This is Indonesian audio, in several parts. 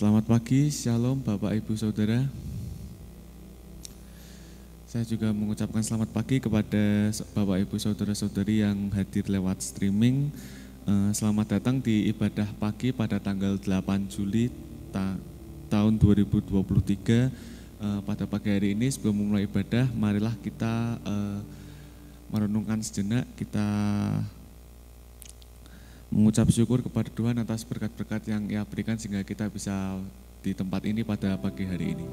Selamat pagi, Shalom Bapak Ibu Saudara. Saya juga mengucapkan selamat pagi kepada Bapak Ibu Saudara-saudari yang hadir lewat streaming. Eh, selamat datang di ibadah pagi pada tanggal 8 Juli ta tahun 2023. Eh, pada pagi hari ini sebelum memulai ibadah, marilah kita uh, merenungkan sejenak, kita mengucap syukur kepada Tuhan atas berkat-berkat yang ia berikan sehingga kita bisa di tempat ini pada pagi hari ini.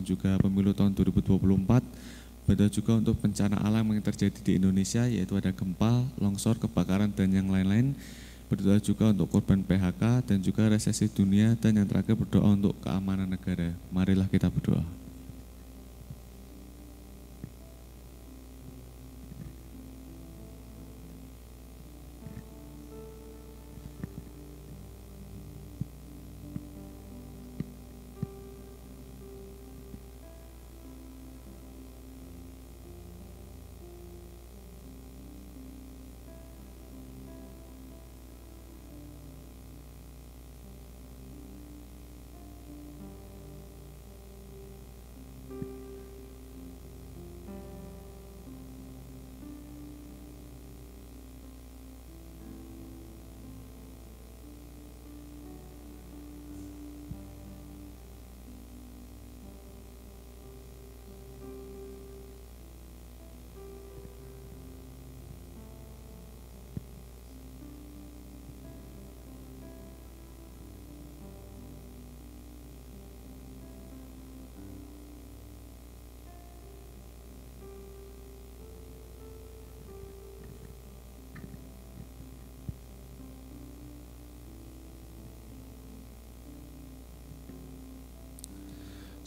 Dan juga pemilu tahun 2024. Berdoa juga untuk bencana alam yang terjadi di Indonesia yaitu ada gempa, longsor, kebakaran dan yang lain-lain. Berdoa juga untuk korban PHK dan juga resesi dunia dan yang terakhir berdoa untuk keamanan negara. Marilah kita berdoa.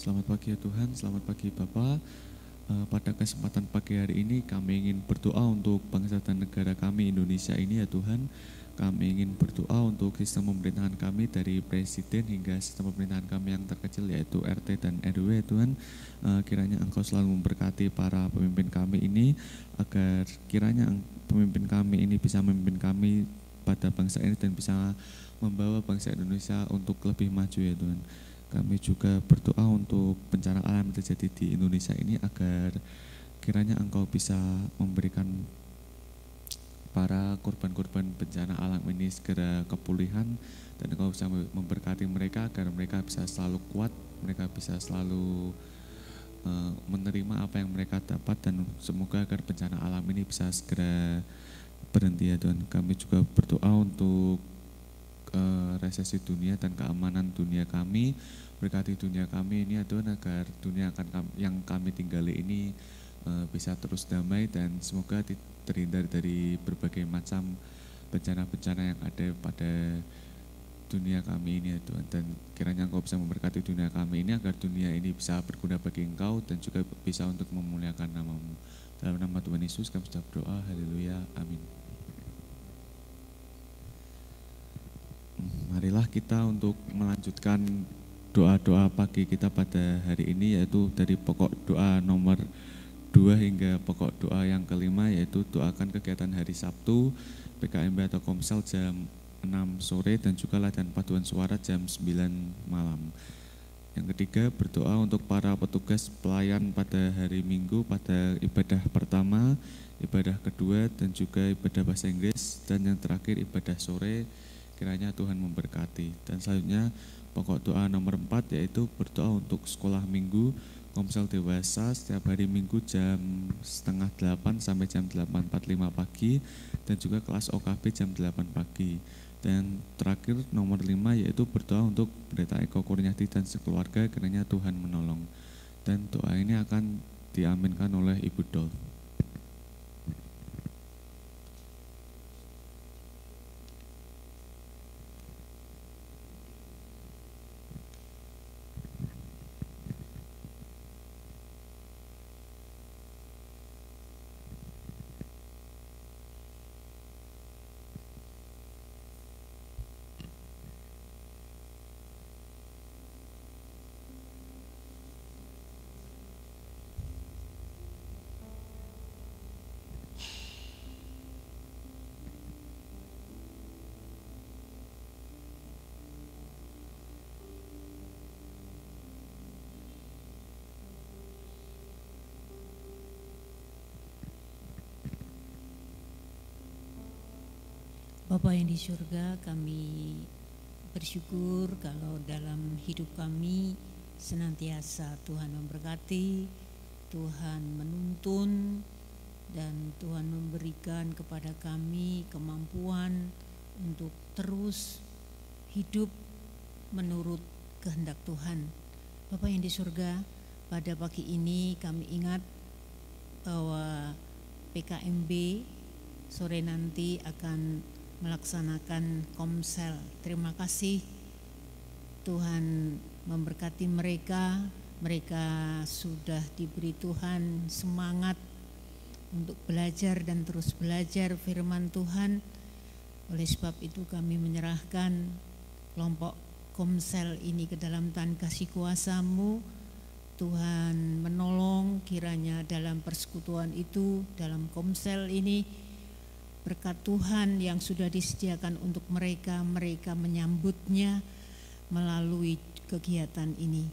Selamat pagi ya Tuhan, selamat pagi Bapak. Uh, pada kesempatan pagi hari ini kami ingin berdoa untuk bangsa dan negara kami Indonesia ini ya Tuhan. Kami ingin berdoa untuk sistem pemerintahan kami dari presiden hingga sistem pemerintahan kami yang terkecil yaitu RT dan RW ya Tuhan. Uh, kiranya Engkau selalu memberkati para pemimpin kami ini agar kiranya pemimpin kami ini bisa memimpin kami pada bangsa ini dan bisa membawa bangsa Indonesia untuk lebih maju ya Tuhan. Kami juga berdoa untuk bencana alam yang terjadi di Indonesia ini agar kiranya Engkau bisa memberikan para korban-korban bencana alam ini segera kepulihan dan Engkau bisa memberkati mereka agar mereka bisa selalu kuat, mereka bisa selalu uh, menerima apa yang mereka dapat dan semoga agar bencana alam ini bisa segera berhenti ya Tuhan. Kami juga berdoa untuk uh, resesi dunia dan keamanan dunia kami berkati dunia kami ini ya Tuhan agar dunia akan kami, yang kami tinggali ini uh, bisa terus damai dan semoga terhindar dari berbagai macam bencana-bencana yang ada pada dunia kami ini ya Tuhan. Dan kiranya Engkau bisa memberkati dunia kami ini agar dunia ini bisa berguna bagi Engkau dan juga bisa untuk memuliakan namamu. Dalam nama Tuhan Yesus kami sudah berdoa. Haleluya. Amin marilah kita untuk melanjutkan doa-doa pagi kita pada hari ini yaitu dari pokok doa nomor dua hingga pokok doa yang kelima yaitu doakan kegiatan hari Sabtu PKMB atau Komsel jam 6 sore dan juga latihan paduan suara jam 9 malam. Yang ketiga berdoa untuk para petugas pelayan pada hari Minggu pada ibadah pertama, ibadah kedua dan juga ibadah bahasa Inggris dan yang terakhir ibadah sore kiranya Tuhan memberkati. Dan selanjutnya Pokok doa nomor 4 yaitu berdoa untuk sekolah minggu Komsel dewasa setiap hari minggu jam setengah 8 sampai jam 8.45 pagi dan juga kelas OKB jam 8 pagi. Dan terakhir nomor 5 yaitu berdoa untuk Pendeta Eko Kurniati dan sekeluarga kiranya Tuhan menolong. Dan doa ini akan diaminkan oleh Ibu Dol. Bapa yang di surga, kami bersyukur kalau dalam hidup kami senantiasa Tuhan memberkati, Tuhan menuntun, dan Tuhan memberikan kepada kami kemampuan untuk terus hidup menurut kehendak Tuhan. Bapak yang di surga, pada pagi ini kami ingat bahwa PKMB sore nanti akan melaksanakan komsel. Terima kasih Tuhan memberkati mereka. Mereka sudah diberi Tuhan semangat untuk belajar dan terus belajar firman Tuhan. Oleh sebab itu kami menyerahkan kelompok komsel ini ke dalam tangan kasih kuasamu. Tuhan menolong kiranya dalam persekutuan itu, dalam komsel ini, berkat Tuhan yang sudah disediakan untuk mereka, mereka menyambutnya melalui kegiatan ini.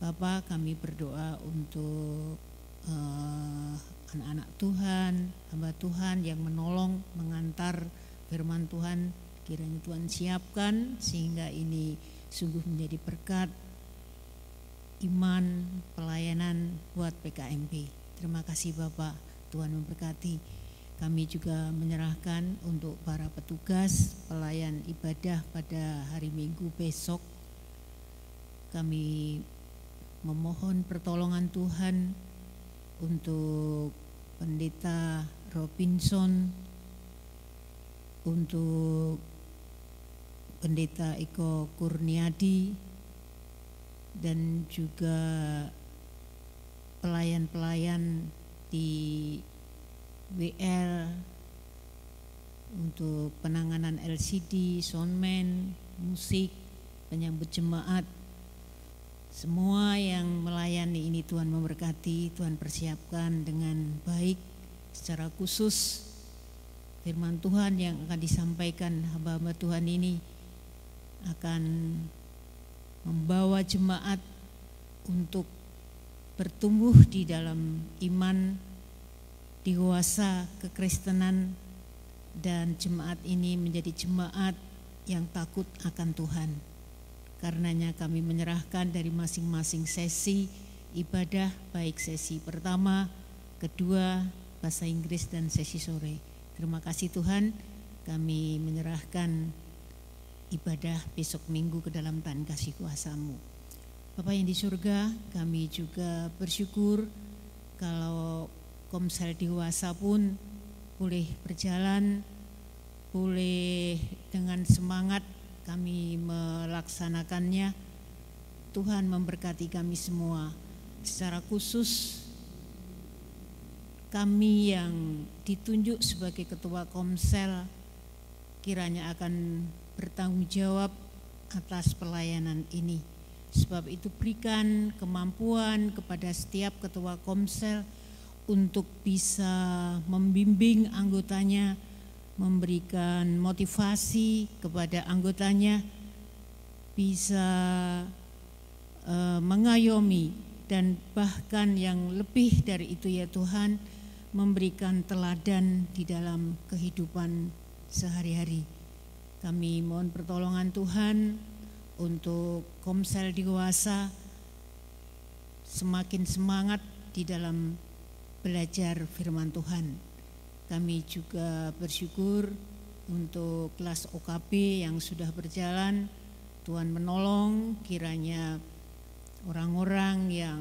Bapak kami berdoa untuk eh, anak-anak Tuhan, hamba Tuhan yang menolong mengantar firman Tuhan. Kiranya Tuhan siapkan sehingga ini sungguh menjadi berkat iman pelayanan buat PKMP. Terima kasih Bapak, Tuhan memberkati. Kami juga menyerahkan untuk para petugas pelayan ibadah pada hari Minggu besok. Kami memohon pertolongan Tuhan untuk Pendeta Robinson, untuk Pendeta Eko Kurniadi, dan juga pelayan-pelayan di WL untuk penanganan LCD, soundman, musik, penyambut jemaat, semua yang melayani ini Tuhan memberkati, Tuhan persiapkan dengan baik secara khusus firman Tuhan yang akan disampaikan hamba-hamba Tuhan ini akan membawa jemaat untuk bertumbuh di dalam iman, dewasa kekristenan dan jemaat ini menjadi jemaat yang takut akan Tuhan. Karenanya kami menyerahkan dari masing-masing sesi ibadah baik sesi pertama, kedua, bahasa Inggris dan sesi sore. Terima kasih Tuhan, kami menyerahkan ibadah besok minggu ke dalam tangan kasih kuasamu. Bapak yang di surga, kami juga bersyukur kalau Komsel dewasa pun boleh berjalan, boleh dengan semangat kami melaksanakannya. Tuhan memberkati kami semua. Secara khusus kami yang ditunjuk sebagai ketua Komsel kiranya akan bertanggung jawab atas pelayanan ini. Sebab itu berikan kemampuan kepada setiap ketua Komsel untuk bisa membimbing anggotanya, memberikan motivasi kepada anggotanya, bisa uh, mengayomi dan bahkan yang lebih dari itu ya Tuhan, memberikan teladan di dalam kehidupan sehari-hari. Kami mohon pertolongan Tuhan untuk Komsel dewasa semakin semangat di dalam belajar firman Tuhan. Kami juga bersyukur untuk kelas OKP yang sudah berjalan. Tuhan menolong kiranya orang-orang yang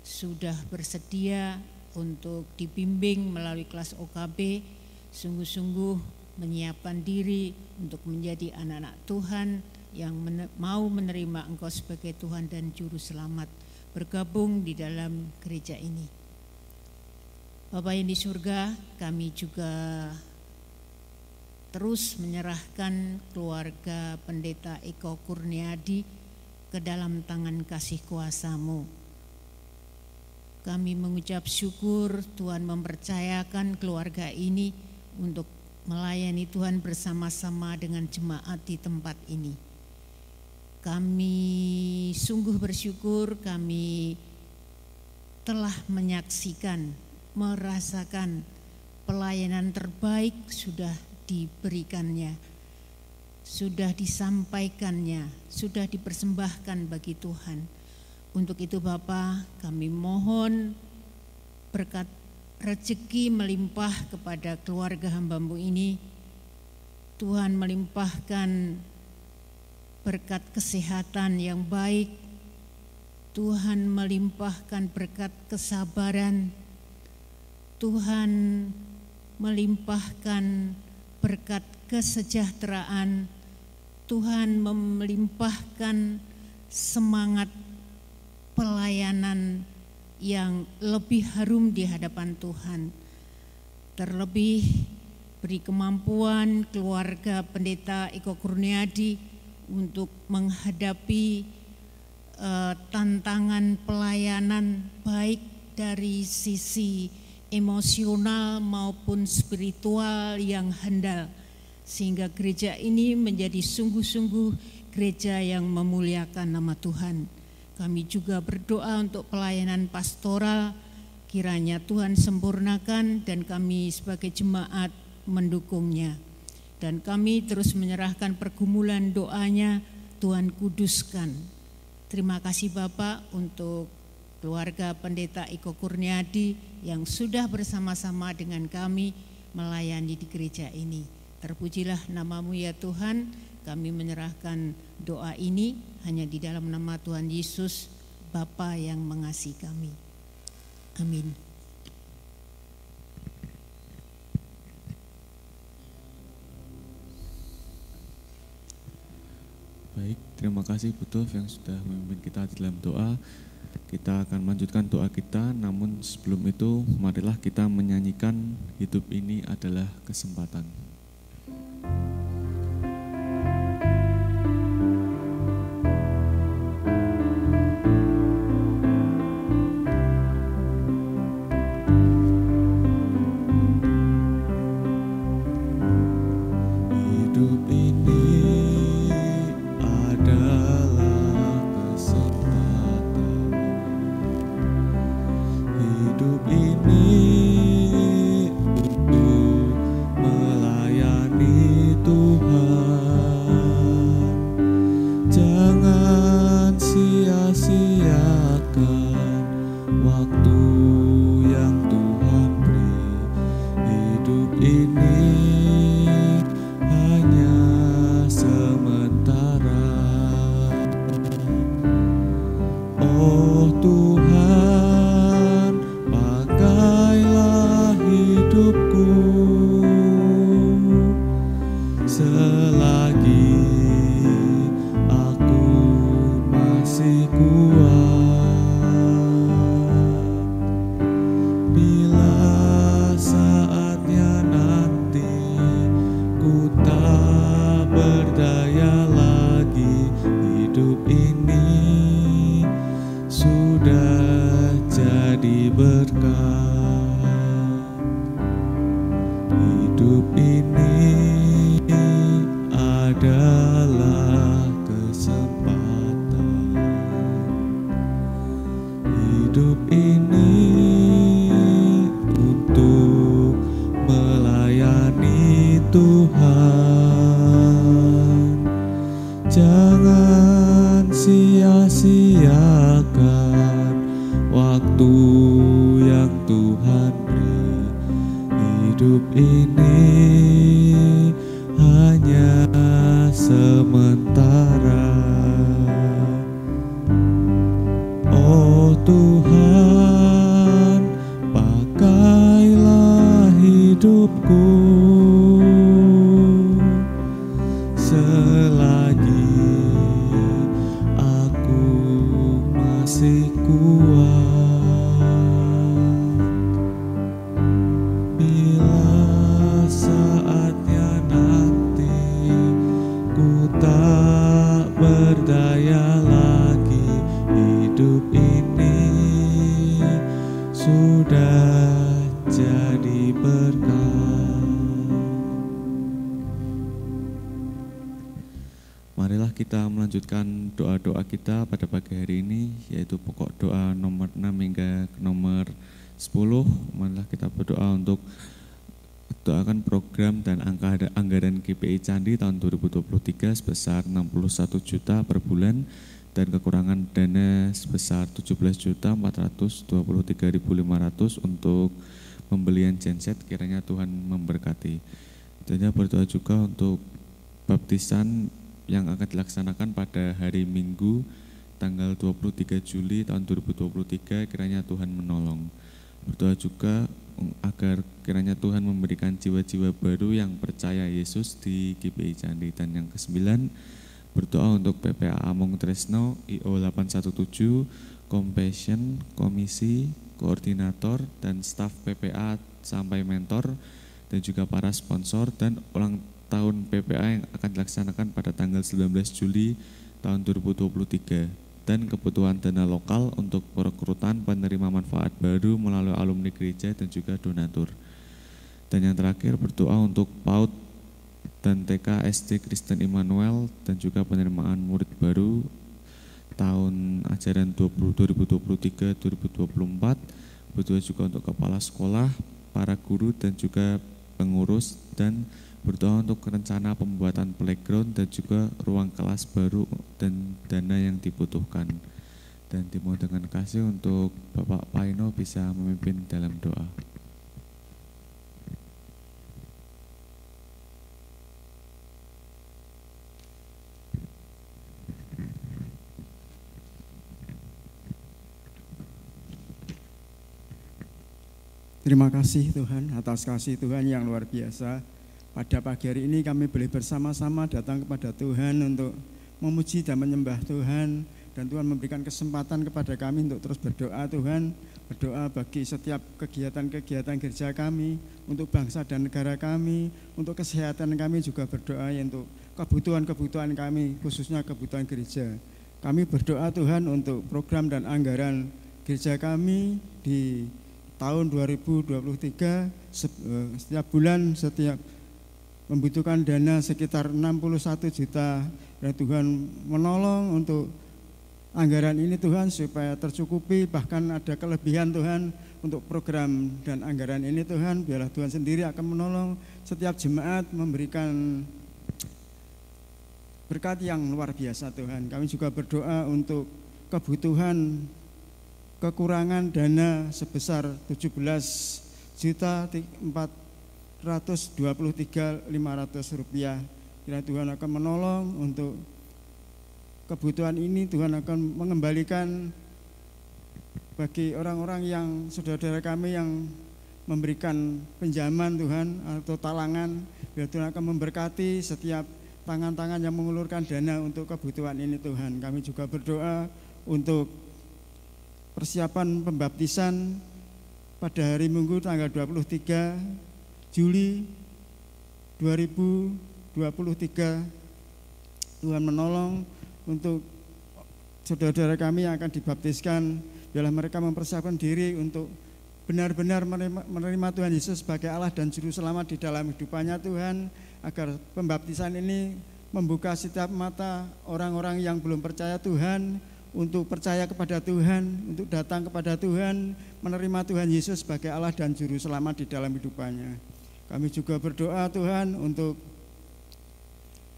sudah bersedia untuk dibimbing melalui kelas OKB sungguh-sungguh menyiapkan diri untuk menjadi anak-anak Tuhan yang men mau menerima Engkau sebagai Tuhan dan Juru Selamat bergabung di dalam gereja ini. Bapak yang di surga, kami juga terus menyerahkan keluarga pendeta Eko Kurniadi ke dalam tangan kasih kuasamu kami mengucap syukur Tuhan mempercayakan keluarga ini untuk melayani Tuhan bersama-sama dengan jemaat di tempat ini. Kami sungguh bersyukur kami telah menyaksikan, merasakan pelayanan terbaik sudah diberikannya, sudah disampaikannya, sudah dipersembahkan bagi Tuhan untuk itu Bapak kami mohon berkat rezeki melimpah kepada keluarga hambamu ini. Tuhan melimpahkan berkat kesehatan yang baik. Tuhan melimpahkan berkat kesabaran. Tuhan melimpahkan berkat kesejahteraan. Tuhan melimpahkan semangat pelayanan yang lebih harum di hadapan Tuhan. Terlebih beri kemampuan keluarga pendeta Eko Kurniadi untuk menghadapi uh, tantangan pelayanan baik dari sisi emosional maupun spiritual yang handal sehingga gereja ini menjadi sungguh-sungguh gereja yang memuliakan nama Tuhan. Kami juga berdoa untuk pelayanan pastoral, kiranya Tuhan sempurnakan dan kami sebagai jemaat mendukungnya. Dan kami terus menyerahkan pergumulan doanya, Tuhan kuduskan. Terima kasih Bapak untuk keluarga pendeta Iko Kurniadi yang sudah bersama-sama dengan kami melayani di gereja ini. Terpujilah namamu ya Tuhan, kami menyerahkan doa ini hanya di dalam nama Tuhan Yesus, Bapa yang mengasihi kami. Amin. Baik, terima kasih Butuh yang sudah memimpin kita di dalam doa. Kita akan melanjutkan doa kita, namun sebelum itu marilah kita menyanyikan hidup ini adalah kesempatan. Sebesar 61 juta per bulan dan kekurangan dana sebesar 17.423.500 untuk pembelian genset kiranya Tuhan memberkati. Dan berdoa juga untuk baptisan yang akan dilaksanakan pada hari Minggu tanggal 23 Juli tahun 2023 kiranya Tuhan menolong. Berdoa juga agar kiranya Tuhan memberikan jiwa-jiwa baru yang percaya Yesus di GPI Candi. Dan yang kesembilan berdoa untuk PPA Among Tresno IO 817 Compassion Komisi Koordinator dan staf PPA sampai mentor dan juga para sponsor dan ulang tahun PPA yang akan dilaksanakan pada tanggal 19 Juli tahun 2023 dan kebutuhan dana lokal untuk perekrutan penerima manfaat baru melalui alumni gereja dan juga donatur. Dan yang terakhir berdoa untuk PAUD dan TK SD Kristen Immanuel dan juga penerimaan murid baru tahun ajaran 2023-2024 berdoa juga untuk kepala sekolah, para guru dan juga pengurus dan berdoa untuk rencana pembuatan playground dan juga ruang kelas baru dan dana yang dibutuhkan. Dan dimohon dengan kasih untuk Bapak Paino bisa memimpin dalam doa. Terima kasih Tuhan atas kasih Tuhan yang luar biasa pada pagi hari ini kami boleh bersama-sama datang kepada Tuhan untuk memuji dan menyembah Tuhan. Dan Tuhan memberikan kesempatan kepada kami untuk terus berdoa Tuhan. Berdoa bagi setiap kegiatan-kegiatan gereja kami untuk bangsa dan negara kami untuk kesehatan kami juga berdoa ya untuk kebutuhan-kebutuhan kami khususnya kebutuhan gereja. Kami berdoa Tuhan untuk program dan anggaran gereja kami di tahun 2023 eh, setiap bulan setiap membutuhkan dana sekitar 61 juta. Dan Tuhan menolong untuk anggaran ini Tuhan supaya tercukupi. Bahkan ada kelebihan Tuhan untuk program dan anggaran ini Tuhan. Biarlah Tuhan sendiri akan menolong setiap jemaat memberikan berkat yang luar biasa Tuhan. Kami juga berdoa untuk kebutuhan kekurangan dana sebesar 17 juta 423 500 rupiah. Kira Tuhan akan menolong untuk kebutuhan ini Tuhan akan mengembalikan bagi orang-orang yang saudara-saudara kami yang memberikan pinjaman Tuhan atau talangan biar Tuhan akan memberkati setiap tangan-tangan yang mengulurkan dana untuk kebutuhan ini Tuhan. Kami juga berdoa untuk persiapan pembaptisan pada hari Minggu tanggal 23 Juli 2023 Tuhan menolong untuk saudara-saudara kami yang akan dibaptiskan biarlah mereka mempersiapkan diri untuk benar-benar menerima Tuhan Yesus sebagai Allah dan Juru Selamat di dalam hidupannya Tuhan agar pembaptisan ini membuka setiap mata orang-orang yang belum percaya Tuhan untuk percaya kepada Tuhan, untuk datang kepada Tuhan, menerima Tuhan Yesus sebagai Allah dan Juru Selamat di dalam hidupannya. Kami juga berdoa Tuhan untuk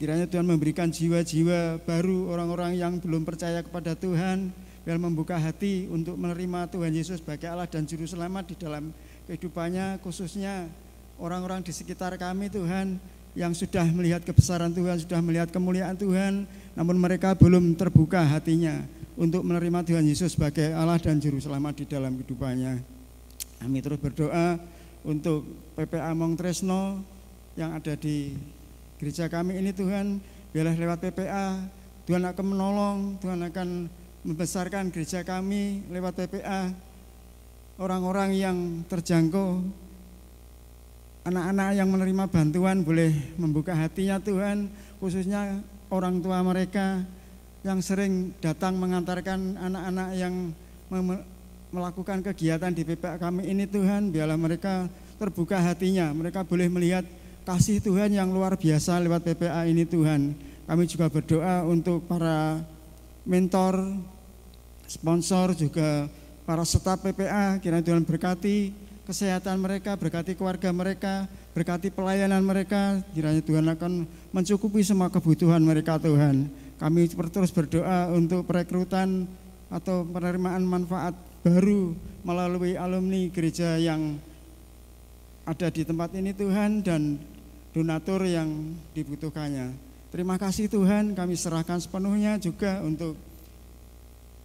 kiranya Tuhan memberikan jiwa-jiwa baru orang-orang yang belum percaya kepada Tuhan, biar membuka hati untuk menerima Tuhan Yesus sebagai Allah dan Juru Selamat di dalam kehidupannya, khususnya orang-orang di sekitar kami Tuhan, yang sudah melihat kebesaran Tuhan, sudah melihat kemuliaan Tuhan, namun mereka belum terbuka hatinya untuk menerima Tuhan Yesus sebagai Allah dan Juru Selamat di dalam kehidupannya. Kami terus berdoa untuk PPA Mong Tresno yang ada di gereja kami ini Tuhan, biarlah lewat PPA Tuhan akan menolong, Tuhan akan membesarkan gereja kami lewat PPA orang-orang yang terjangkau anak-anak yang menerima bantuan boleh membuka hatinya Tuhan, khususnya orang tua mereka yang sering datang mengantarkan anak-anak yang melakukan kegiatan di PPA kami ini Tuhan, biarlah mereka terbuka hatinya, mereka boleh melihat kasih Tuhan yang luar biasa lewat PPA ini Tuhan. Kami juga berdoa untuk para mentor, sponsor juga para staf PPA, kiranya Tuhan berkati kesehatan mereka, berkati keluarga mereka, berkati pelayanan mereka. Kiranya Tuhan akan mencukupi semua kebutuhan mereka Tuhan. Kami terus berdoa untuk perekrutan atau penerimaan manfaat baru melalui alumni gereja yang ada di tempat ini Tuhan dan donatur yang dibutuhkannya. Terima kasih Tuhan, kami serahkan sepenuhnya juga untuk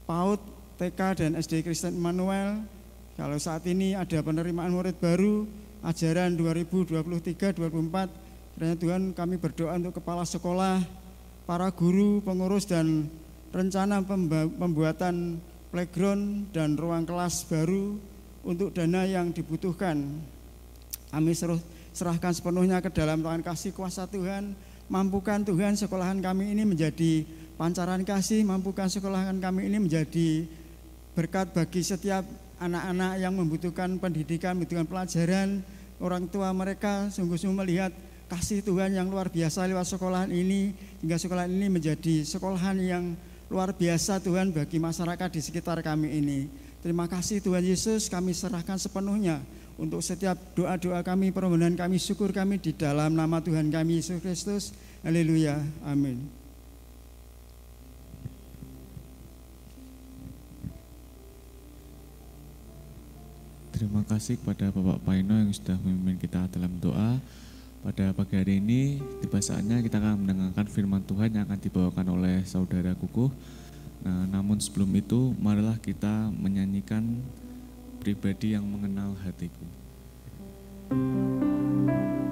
PAUD, TK dan SD Kristen Emmanuel kalau saat ini ada penerimaan murid baru ajaran 2023-2024, kiranya Tuhan kami berdoa untuk kepala sekolah, para guru, pengurus dan rencana pembuatan playground dan ruang kelas baru untuk dana yang dibutuhkan. Kami serahkan sepenuhnya ke dalam tangan kasih kuasa Tuhan. Mampukan Tuhan sekolahan kami ini menjadi pancaran kasih, mampukan sekolahan kami ini menjadi berkat bagi setiap anak-anak yang membutuhkan pendidikan, membutuhkan pelajaran, orang tua mereka sungguh-sungguh melihat kasih Tuhan yang luar biasa lewat sekolahan ini, hingga sekolahan ini menjadi sekolahan yang luar biasa Tuhan bagi masyarakat di sekitar kami ini. Terima kasih Tuhan Yesus, kami serahkan sepenuhnya untuk setiap doa-doa kami, permohonan kami, syukur kami di dalam nama Tuhan kami Yesus Kristus. Haleluya. Amin. Terima kasih kepada Bapak Paino yang sudah memimpin kita dalam doa. Pada pagi hari ini, tiba saatnya kita akan mendengarkan firman Tuhan yang akan dibawakan oleh saudara Kukuh. Nah, namun sebelum itu, marilah kita menyanyikan pribadi yang mengenal hatiku. surga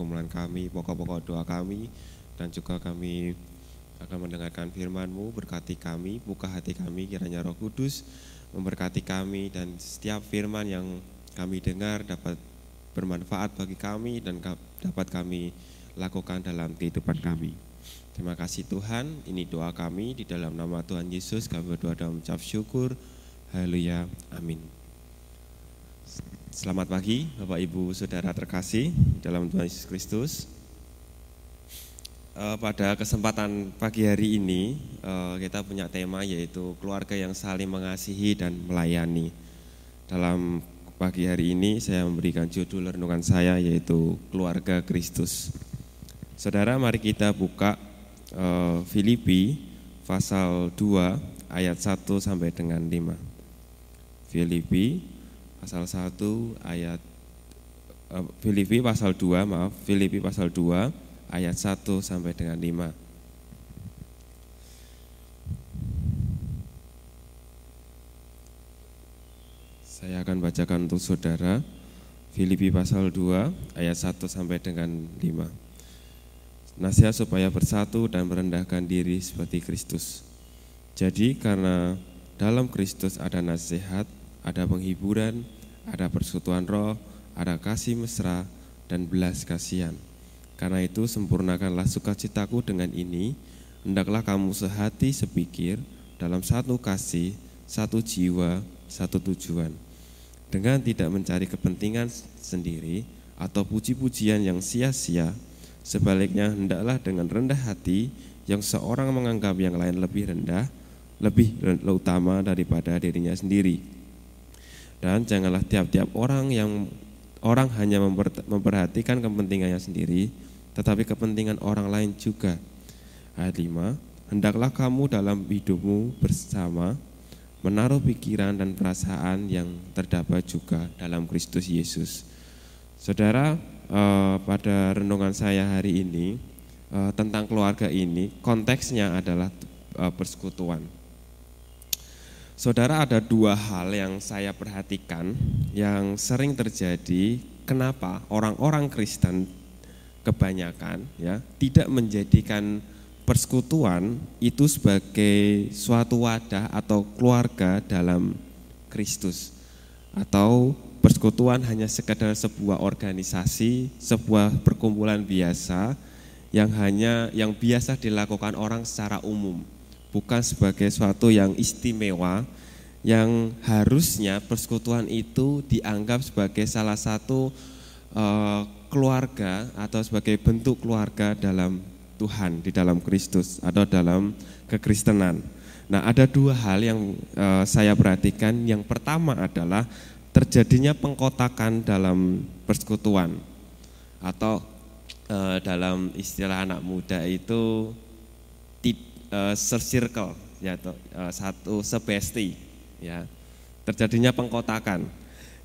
pergumulan kami, pokok-pokok doa kami dan juga kami akan mendengarkan firman-Mu, berkati kami, buka hati kami, kiranya roh kudus memberkati kami dan setiap firman yang kami dengar dapat bermanfaat bagi kami dan dapat kami lakukan dalam kehidupan kami. Terima kasih Tuhan, ini doa kami di dalam nama Tuhan Yesus kami berdoa dan mengucap syukur. Haleluya. Amin. Selamat pagi Bapak Ibu Saudara terkasih dalam Tuhan Yesus Kristus. Eh, pada kesempatan pagi hari ini eh, kita punya tema yaitu keluarga yang saling mengasihi dan melayani. Dalam pagi hari ini saya memberikan judul renungan saya yaitu keluarga Kristus. Saudara mari kita buka eh, Filipi pasal 2 ayat 1 sampai dengan 5. Filipi pasal 1 ayat uh, Filipi pasal 2 maaf Filipi pasal 2 ayat 1 sampai dengan 5 Saya akan bacakan untuk saudara Filipi pasal 2 ayat 1 sampai dengan 5 Nasihat supaya bersatu dan merendahkan diri seperti Kristus. Jadi karena dalam Kristus ada nasihat ada penghiburan, ada persekutuan roh, ada kasih mesra, dan belas kasihan. Karena itu sempurnakanlah sukacitaku dengan ini, hendaklah kamu sehati sepikir dalam satu kasih, satu jiwa, satu tujuan. Dengan tidak mencari kepentingan sendiri atau puji-pujian yang sia-sia, sebaliknya hendaklah dengan rendah hati yang seorang menganggap yang lain lebih rendah, lebih utama daripada dirinya sendiri Dan janganlah tiap-tiap orang yang orang hanya memperhatikan kepentingannya sendiri, tetapi kepentingan orang lain juga. Ayat 5, hendaklah kamu dalam hidupmu bersama menaruh pikiran dan perasaan yang terdapat juga dalam Kristus Yesus. Saudara, eh, pada renungan saya hari ini eh, tentang keluarga ini, konteksnya adalah eh, persekutuan. Saudara ada dua hal yang saya perhatikan yang sering terjadi kenapa orang-orang Kristen kebanyakan ya tidak menjadikan persekutuan itu sebagai suatu wadah atau keluarga dalam Kristus. Atau persekutuan hanya sekedar sebuah organisasi, sebuah perkumpulan biasa yang hanya yang biasa dilakukan orang secara umum bukan sebagai suatu yang istimewa yang harusnya persekutuan itu dianggap sebagai salah satu uh, keluarga atau sebagai bentuk keluarga dalam Tuhan di dalam Kristus atau dalam kekristenan. Nah, ada dua hal yang uh, saya perhatikan. Yang pertama adalah terjadinya pengkotakan dalam persekutuan atau uh, dalam istilah anak muda itu uh, circle ya uh, satu sebesti ya. Terjadinya pengkotakan.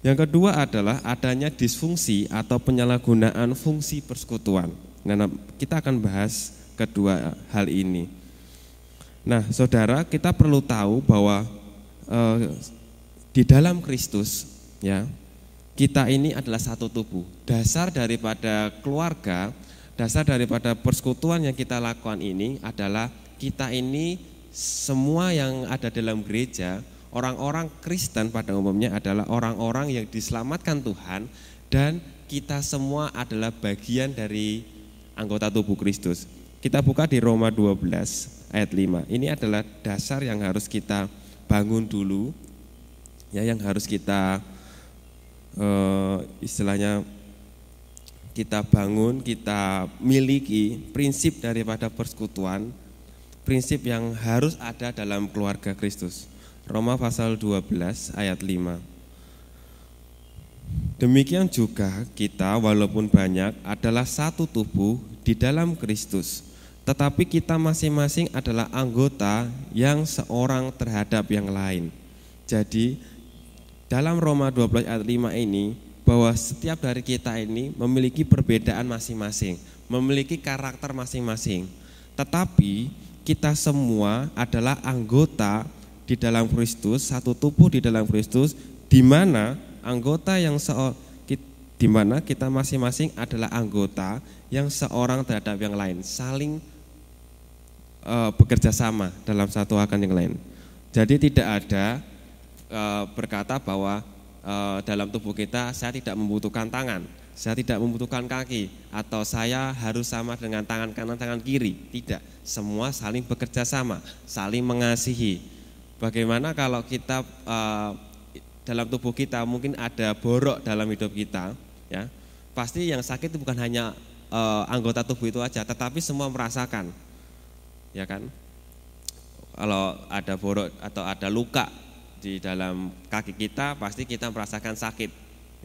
Yang kedua adalah adanya disfungsi atau penyalahgunaan fungsi persekutuan. Nah kita akan bahas kedua hal ini. Nah saudara kita perlu tahu bahwa uh, di dalam Kristus ya kita ini adalah satu tubuh. Dasar daripada keluarga dasar daripada persekutuan yang kita lakukan ini adalah kita ini semua yang ada dalam gereja, orang-orang Kristen pada umumnya adalah orang-orang yang diselamatkan Tuhan dan kita semua adalah bagian dari anggota tubuh Kristus. Kita buka di Roma 12 ayat 5. Ini adalah dasar yang harus kita bangun dulu ya yang harus kita uh, istilahnya kita bangun, kita miliki prinsip daripada persekutuan prinsip yang harus ada dalam keluarga Kristus. Roma pasal 12 ayat 5. Demikian juga kita walaupun banyak adalah satu tubuh di dalam Kristus. Tetapi kita masing-masing adalah anggota yang seorang terhadap yang lain. Jadi dalam Roma 12 ayat 5 ini bahwa setiap dari kita ini memiliki perbedaan masing-masing, memiliki karakter masing-masing. Tetapi kita semua adalah anggota di dalam Kristus, satu tubuh di dalam Kristus, di mana anggota yang se di mana kita masing-masing adalah anggota yang seorang terhadap yang lain, saling uh, bekerja sama dalam satu akan yang lain. Jadi tidak ada uh, berkata bahwa uh, dalam tubuh kita saya tidak membutuhkan tangan, saya tidak membutuhkan kaki, atau saya harus sama dengan tangan kanan, tangan kiri. Tidak semua saling bekerja sama, saling mengasihi. Bagaimana kalau kita uh, dalam tubuh kita mungkin ada borok dalam hidup kita, ya pasti yang sakit itu bukan hanya uh, anggota tubuh itu aja, tetapi semua merasakan, ya kan? Kalau ada borok atau ada luka di dalam kaki kita, pasti kita merasakan sakit,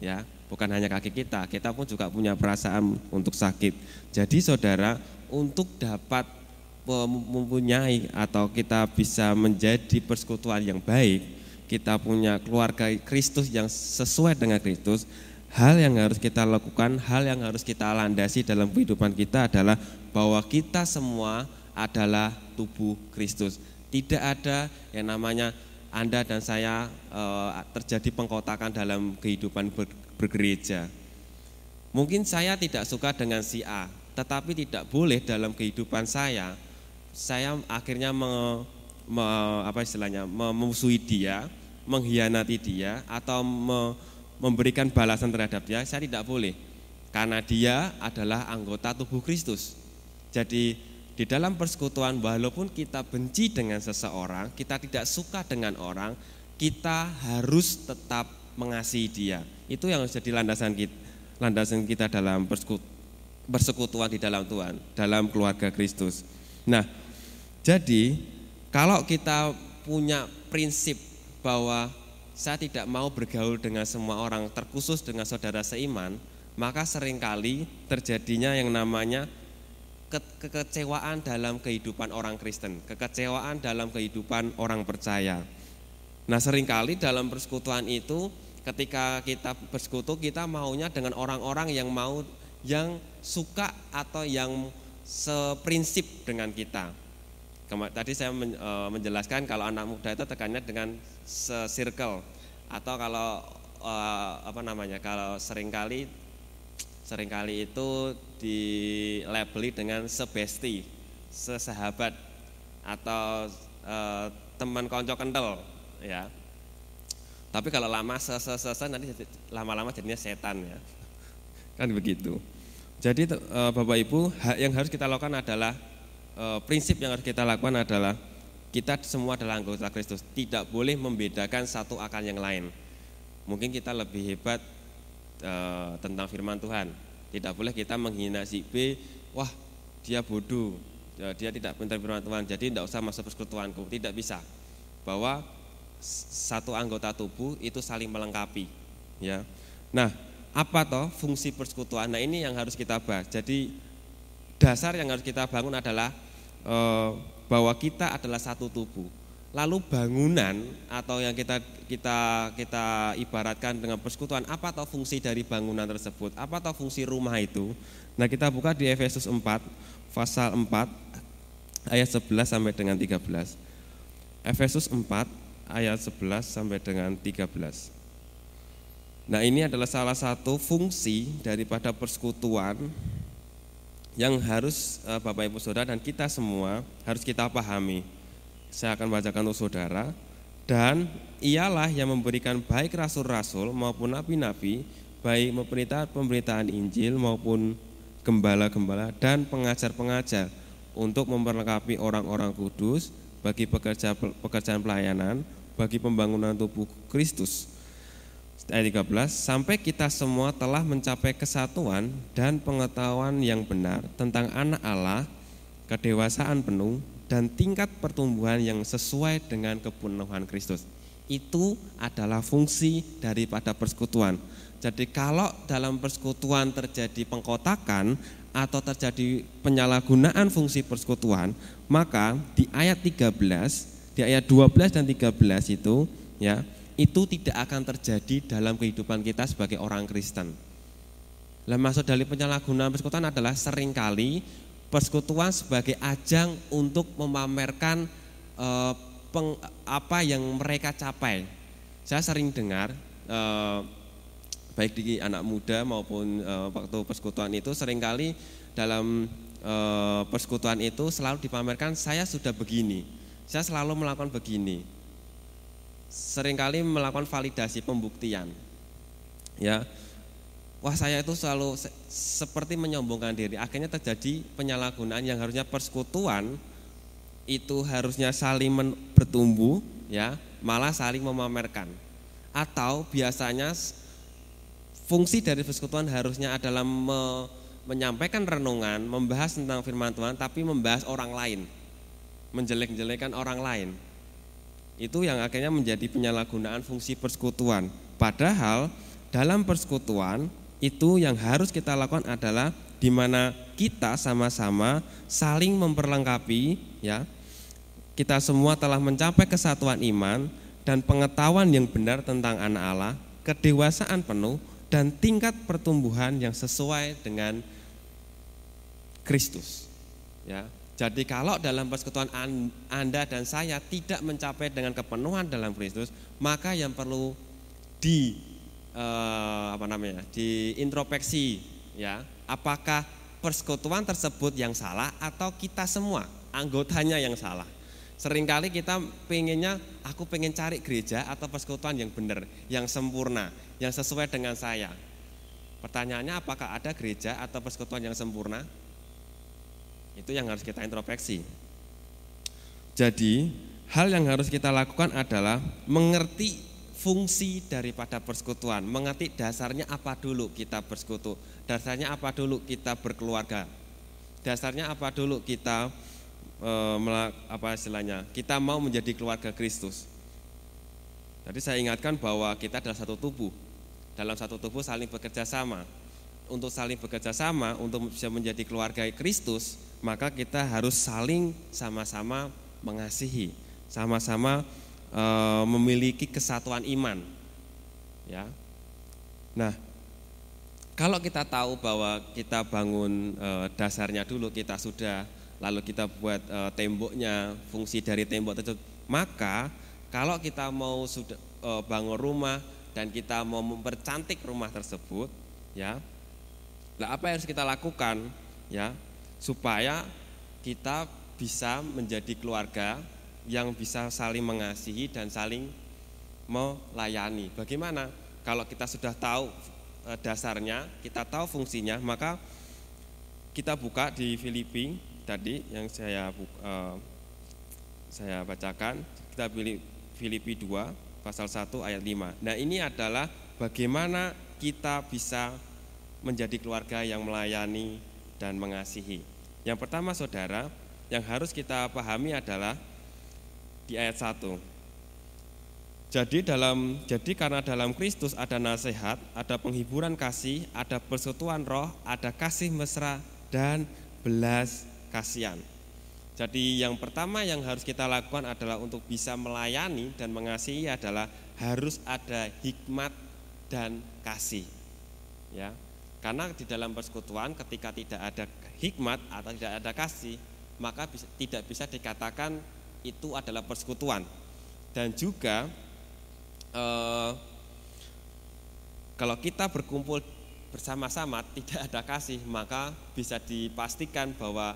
ya. Bukan hanya kaki kita, kita pun juga punya perasaan untuk sakit. Jadi saudara, untuk dapat mempunyai atau kita bisa menjadi persekutuan yang baik, kita punya keluarga Kristus yang sesuai dengan Kristus, hal yang harus kita lakukan, hal yang harus kita landasi dalam kehidupan kita adalah bahwa kita semua adalah tubuh Kristus. Tidak ada yang namanya Anda dan saya e, terjadi pengkotakan dalam kehidupan ber, bergereja. Mungkin saya tidak suka dengan si A, tetapi tidak boleh dalam kehidupan saya saya akhirnya me, me, apa istilahnya memusuhi dia, mengkhianati dia atau me, memberikan balasan terhadap dia, saya tidak boleh. Karena dia adalah anggota tubuh Kristus. Jadi di dalam persekutuan walaupun kita benci dengan seseorang, kita tidak suka dengan orang, kita harus tetap mengasihi dia. Itu yang jadi landasan kita, landasan kita dalam persekutuan di dalam Tuhan, dalam keluarga Kristus. Nah, jadi kalau kita punya prinsip bahwa saya tidak mau bergaul dengan semua orang, terkhusus dengan saudara seiman, maka sering kali terjadinya yang namanya ke- kekecewaan dalam kehidupan orang Kristen, kekecewaan dalam kehidupan orang percaya. Nah, sering kali dalam persekutuan itu ketika kita bersekutu kita maunya dengan orang-orang yang mau yang suka atau yang seprinsip dengan kita. Tadi saya e, menjelaskan kalau anak muda itu tekannya dengan se-circle atau kalau e, apa namanya kalau sering kali sering kali itu dilabeli dengan sebesti, sesahabat atau e, teman konco kental ya. Tapi kalau lama sese nanti lama-lama jadinya setan ya. Kan begitu. Jadi e, Bapak Ibu, yang harus kita lakukan adalah e, prinsip yang harus kita lakukan adalah kita semua adalah anggota Kristus, tidak boleh membedakan satu akan yang lain. Mungkin kita lebih hebat e, tentang firman Tuhan. Tidak boleh kita menghina si B, wah dia bodoh, ya, dia tidak pintar firman Tuhan, jadi tidak usah masuk persekutuanku. Tidak bisa. Bahwa satu anggota tubuh itu saling melengkapi. Ya. Nah, apa toh fungsi persekutuan? Nah ini yang harus kita bahas. Jadi dasar yang harus kita bangun adalah e, bahwa kita adalah satu tubuh. Lalu bangunan atau yang kita kita kita ibaratkan dengan persekutuan, apa atau fungsi dari bangunan tersebut? Apa atau fungsi rumah itu? Nah, kita buka di Efesus 4 pasal 4 ayat 11 sampai dengan 13. Efesus 4 ayat 11 sampai dengan 13. Nah, ini adalah salah satu fungsi daripada persekutuan yang harus eh, Bapak Ibu Saudara dan kita semua harus kita pahami saya akan bacakan untuk saudara dan ialah yang memberikan baik rasul-rasul maupun nabi-nabi baik pemberita pemberitaan Injil maupun gembala-gembala dan pengajar-pengajar untuk memperlengkapi orang-orang kudus bagi pekerja, pekerjaan pelayanan bagi pembangunan tubuh Kristus. Ayat 13, sampai kita semua telah mencapai kesatuan dan pengetahuan yang benar tentang anak Allah, kedewasaan penuh dan tingkat pertumbuhan yang sesuai dengan kepenuhan Kristus. Itu adalah fungsi daripada persekutuan. Jadi kalau dalam persekutuan terjadi pengkotakan atau terjadi penyalahgunaan fungsi persekutuan, maka di ayat 13, di ayat 12 dan 13 itu ya, itu tidak akan terjadi dalam kehidupan kita sebagai orang Kristen. Lah maksud dari penyalahgunaan persekutuan adalah sering kali persekutuan sebagai ajang untuk memamerkan eh, peng, apa yang mereka capai. Saya sering dengar eh, baik di anak muda maupun eh, waktu persekutuan itu sering kali dalam eh, persekutuan itu selalu dipamerkan saya sudah begini, saya selalu melakukan begini. Seringkali melakukan validasi pembuktian. Ya, wah saya itu selalu se seperti menyombongkan diri. Akhirnya terjadi penyalahgunaan yang harusnya persekutuan itu harusnya saling bertumbuh ya, malah saling memamerkan. Atau biasanya fungsi dari persekutuan harusnya adalah me menyampaikan renungan, membahas tentang firman Tuhan tapi membahas orang lain. Menjelek-jelekan orang lain. Itu yang akhirnya menjadi penyalahgunaan fungsi persekutuan. Padahal dalam persekutuan itu yang harus kita lakukan adalah di mana kita sama-sama saling memperlengkapi ya. Kita semua telah mencapai kesatuan iman dan pengetahuan yang benar tentang anak Allah, kedewasaan penuh dan tingkat pertumbuhan yang sesuai dengan Kristus. Ya. Jadi kalau dalam persekutuan Anda dan saya tidak mencapai dengan kepenuhan dalam Kristus, maka yang perlu di eh, apa namanya diintrospeksi ya. Apakah persekutuan tersebut yang salah atau kita semua anggotanya yang salah? Seringkali kita pengennya aku pengen cari gereja atau persekutuan yang benar yang sempurna yang sesuai dengan saya. Pertanyaannya apakah ada gereja atau persekutuan yang sempurna? Itu yang harus kita introspeksi. Jadi hal yang harus kita lakukan adalah mengerti fungsi daripada persekutuan, mengerti dasarnya apa dulu kita bersekutu, dasarnya apa dulu kita berkeluarga, dasarnya apa dulu kita e, apa istilahnya, kita mau menjadi keluarga Kristus. Tadi saya ingatkan bahwa kita adalah satu tubuh. Dalam satu tubuh saling bekerja sama. Untuk saling bekerja sama, untuk bisa menjadi keluarga Kristus, maka kita harus saling sama-sama mengasihi, sama-sama e, memiliki kesatuan iman. Ya. Nah, kalau kita tahu bahwa kita bangun e, dasarnya dulu kita sudah lalu kita buat e, temboknya, fungsi dari tembok itu, maka kalau kita mau sudah e, bangun rumah dan kita mau mempercantik rumah tersebut, ya, nah apa yang harus kita lakukan, ya, supaya kita bisa menjadi keluarga yang bisa saling mengasihi dan saling melayani. Bagaimana? Kalau kita sudah tahu e, dasarnya, kita tahu fungsinya, maka kita buka di Filipi tadi yang saya uh, saya bacakan, kita pilih Filipi 2 pasal 1 ayat 5. Nah, ini adalah bagaimana kita bisa menjadi keluarga yang melayani dan mengasihi. Yang pertama Saudara, yang harus kita pahami adalah di ayat 1. Jadi dalam jadi karena dalam Kristus ada nasihat, ada penghiburan kasih, ada persekutuan roh, ada kasih mesra dan belas kasihan. Jadi yang pertama yang harus kita lakukan adalah untuk bisa melayani dan mengasihi adalah harus ada hikmat dan kasih. Ya. Karena di dalam persekutuan ketika tidak ada hikmat atau tidak ada kasih, maka bisa, tidak bisa dikatakan itu adalah persekutuan. Dan juga eh, kalau kita berkumpul bersama-sama tidak ada kasih, maka bisa dipastikan bahwa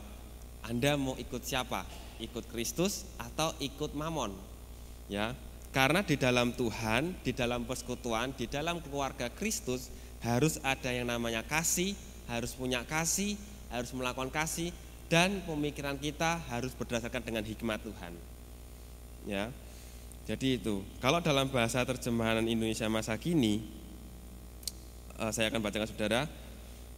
anda mau ikut siapa? Ikut Kristus atau ikut Mamon? Ya, karena di dalam Tuhan, di dalam persekutuan, di dalam keluarga Kristus harus ada yang namanya kasih, harus punya kasih, harus melakukan kasih dan pemikiran kita harus berdasarkan dengan hikmat Tuhan. Ya. Jadi itu. Kalau dalam bahasa terjemahan Indonesia masa kini eh, saya akan bacakan Saudara,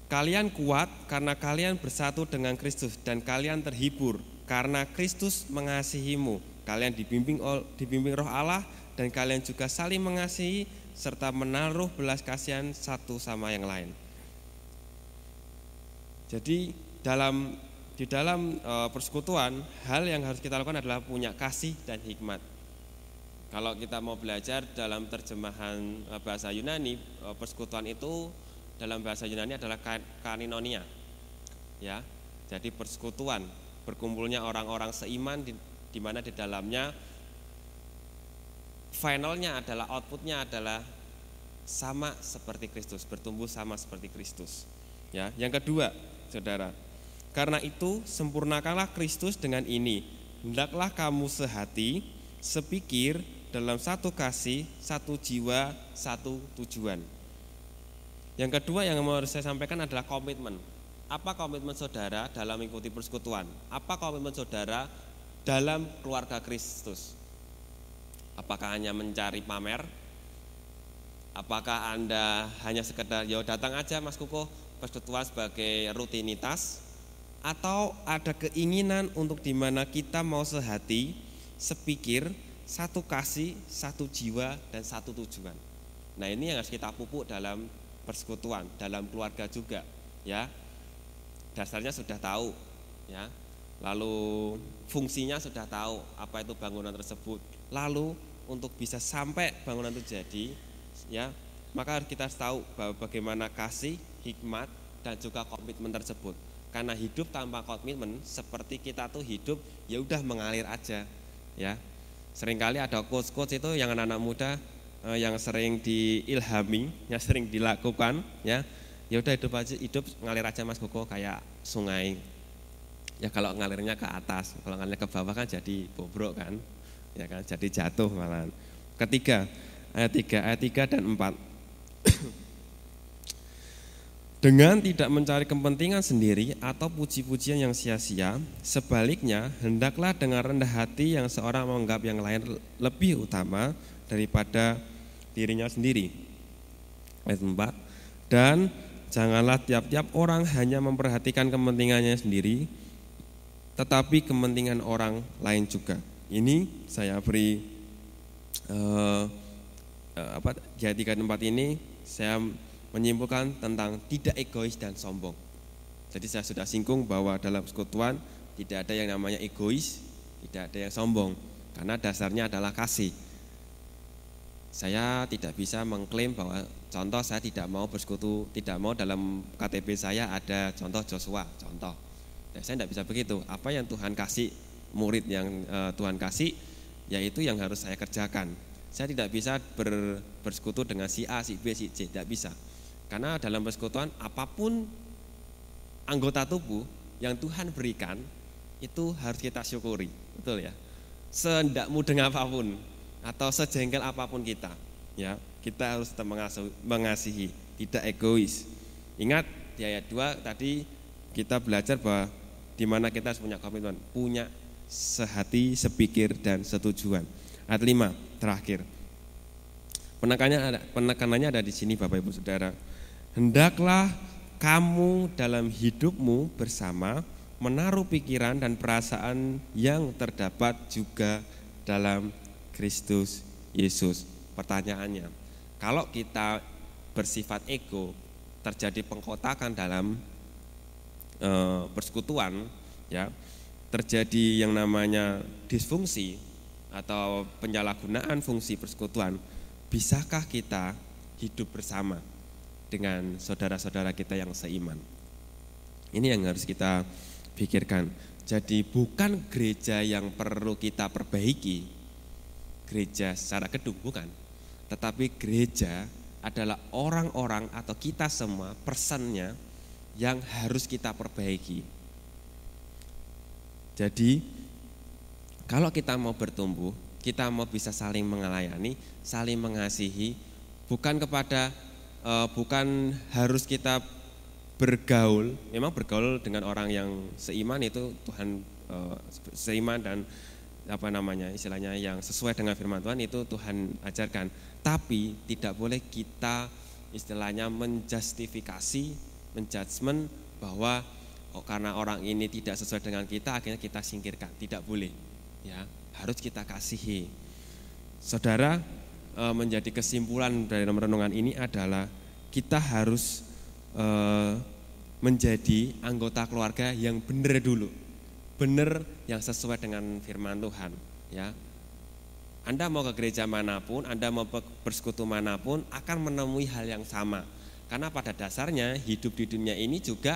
Kalian kuat karena kalian bersatu dengan Kristus dan kalian terhibur karena Kristus mengasihimu. Kalian dibimbing dibimbing Roh Allah dan kalian juga saling mengasihi serta menaruh belas kasihan satu sama yang lain. Jadi dalam di dalam e, persekutuan hal yang harus kita lakukan adalah punya kasih dan hikmat. Kalau kita mau belajar dalam terjemahan e, bahasa Yunani, e, persekutuan itu dalam bahasa Yunani adalah kaninonia. Ya. Jadi persekutuan, berkumpulnya orang-orang seiman di, di mana di dalamnya finalnya adalah outputnya adalah sama seperti Kristus, bertumbuh sama seperti Kristus. Ya, yang kedua, Saudara, karena itu sempurnakanlah Kristus dengan ini. Hendaklah kamu sehati, sepikir dalam satu kasih, satu jiwa, satu tujuan. Yang kedua yang mau saya sampaikan adalah komitmen. Apa komitmen saudara dalam mengikuti persekutuan? Apa komitmen saudara dalam keluarga Kristus? Apakah hanya mencari pamer? Apakah Anda hanya sekedar ya datang aja Mas Kuko persekutuan sebagai rutinitas? Atau ada keinginan untuk di mana kita mau sehati, sepikir, satu kasih, satu jiwa, dan satu tujuan. Nah ini yang harus kita pupuk dalam persekutuan dalam keluarga juga ya. Dasarnya sudah tahu ya. Lalu fungsinya sudah tahu apa itu bangunan tersebut. Lalu untuk bisa sampai bangunan itu jadi ya maka kita harus tahu bahwa bagaimana kasih hikmat dan juga komitmen tersebut karena hidup tanpa komitmen seperti kita tuh hidup ya udah mengalir aja ya sering kali ada coach-coach itu yang anak-anak muda Eh, yang sering diilhami, yang sering dilakukan, ya. Ya udah hidup aja hidup ngalir aja Mas Koko kayak sungai. Ya kalau ngalirnya ke atas, kalau ngalirnya ke bawah kan jadi bobrok kan. Ya kan, jadi jatuh malah. Ketiga, ayat tiga, ayat tiga dan empat. Dengan tidak mencari kepentingan sendiri atau puji-pujian yang sia-sia, sebaliknya hendaklah dengan rendah hati yang seorang menganggap yang lain lebih utama daripada dirinya sendiri. Ayat 4. Dan janganlah tiap-tiap orang hanya memperhatikan kepentingannya sendiri, tetapi kepentingan orang lain juga. Ini saya beri uh, eh, apa di ayat 3 dan 4 ini saya menyimpulkan tentang tidak egois dan sombong. Jadi saya sudah singgung bahwa dalam persekutuan tidak ada yang namanya egois, tidak ada yang sombong, karena dasarnya adalah kasih. Saya tidak bisa mengklaim bahwa contoh saya tidak mau bersekutu, tidak mau dalam KTP saya ada contoh Joshua, contoh. Ya, saya tidak bisa begitu. Apa yang Tuhan kasih, murid yang uh, Tuhan kasih, yaitu yang harus saya kerjakan. Saya tidak bisa ber, bersekutu dengan si A, si B, si C, tidak bisa. Karena dalam persekutuan apa pun anggota tubuh yang Tuhan berikan itu harus kita syukuri, betul ya. Sehendak mudeng apa pun atau sejengkel apa pun kita, ya kita harus mengasihi, tidak egois. Ingat di ayat 2 tadi kita belajar bahwa di mana kita harus punya komitmen, punya sehati, sepikir dan setujuan. Ayat 5 terakhir. Penekanannya ada, penekanannya ada di sini Bapak Ibu Saudara. Hendaklah kamu dalam hidupmu bersama menaruh pikiran dan perasaan yang terdapat juga dalam Kristus Yesus. Pertanyaannya, kalau kita bersifat ego, terjadi pengkotakan dalam e, persekutuan, ya, terjadi yang namanya disfungsi atau penyalahgunaan fungsi persekutuan, bisakah kita hidup bersama? Dengan saudara-saudara kita yang seiman. Ini yang harus kita pikirkan. Jadi bukan gereja yang perlu kita perbaiki, gereja secara gedung bukan, tetapi gereja adalah orang-orang atau kita semua persennya yang harus kita perbaiki. Jadi kalau kita mau bertumbuh, kita mau bisa saling mengelayani, saling mengasihi, bukan kepada uh, bukan harus kita bergaul, memang bergaul dengan orang yang seiman itu Tuhan uh, seiman dan apa namanya istilahnya yang sesuai dengan firman Tuhan itu Tuhan ajarkan. Tapi tidak boleh kita istilahnya menjustifikasi, menjudgment bahwa oh, karena orang ini tidak sesuai dengan kita akhirnya kita singkirkan. Tidak boleh. Ya, harus kita kasihi. Saudara, e, menjadi kesimpulan dari renungan ini adalah kita harus e, menjadi anggota keluarga yang benar dulu, benar yang sesuai dengan firman Tuhan. Ya, Anda mau ke gereja mana pun, Anda mau bersekutu mana pun, akan menemui hal yang sama. Karena pada dasarnya hidup di dunia ini juga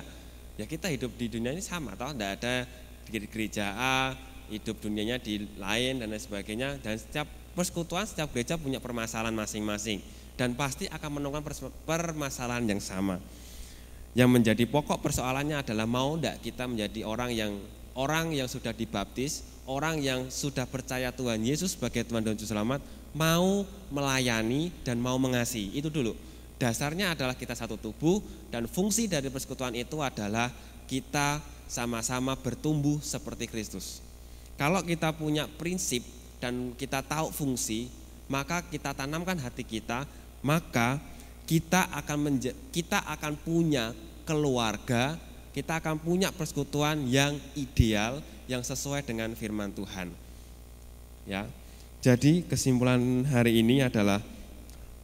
ya kita hidup di dunia ini sama, toh tidak ada di gereja A, hidup dunianya di lain dan lain sebagainya. Dan setiap persekutuan, setiap gereja punya permasalahan masing-masing dan pasti akan menemukan permasalahan yang sama. Yang menjadi pokok persoalannya adalah mau tidak kita menjadi orang yang orang yang sudah dibaptis, orang yang sudah percaya Tuhan Yesus sebagai Tuhan dan Juru Selamat, mau melayani dan mau mengasihi. Itu dulu. Dasarnya adalah kita satu tubuh dan fungsi dari persekutuan itu adalah kita sama-sama bertumbuh seperti Kristus. Kalau kita punya prinsip dan kita tahu fungsi, maka kita tanamkan hati kita maka kita akan kita akan punya keluarga, kita akan punya persekutuan yang ideal, yang sesuai dengan firman Tuhan. Ya. Jadi kesimpulan hari ini adalah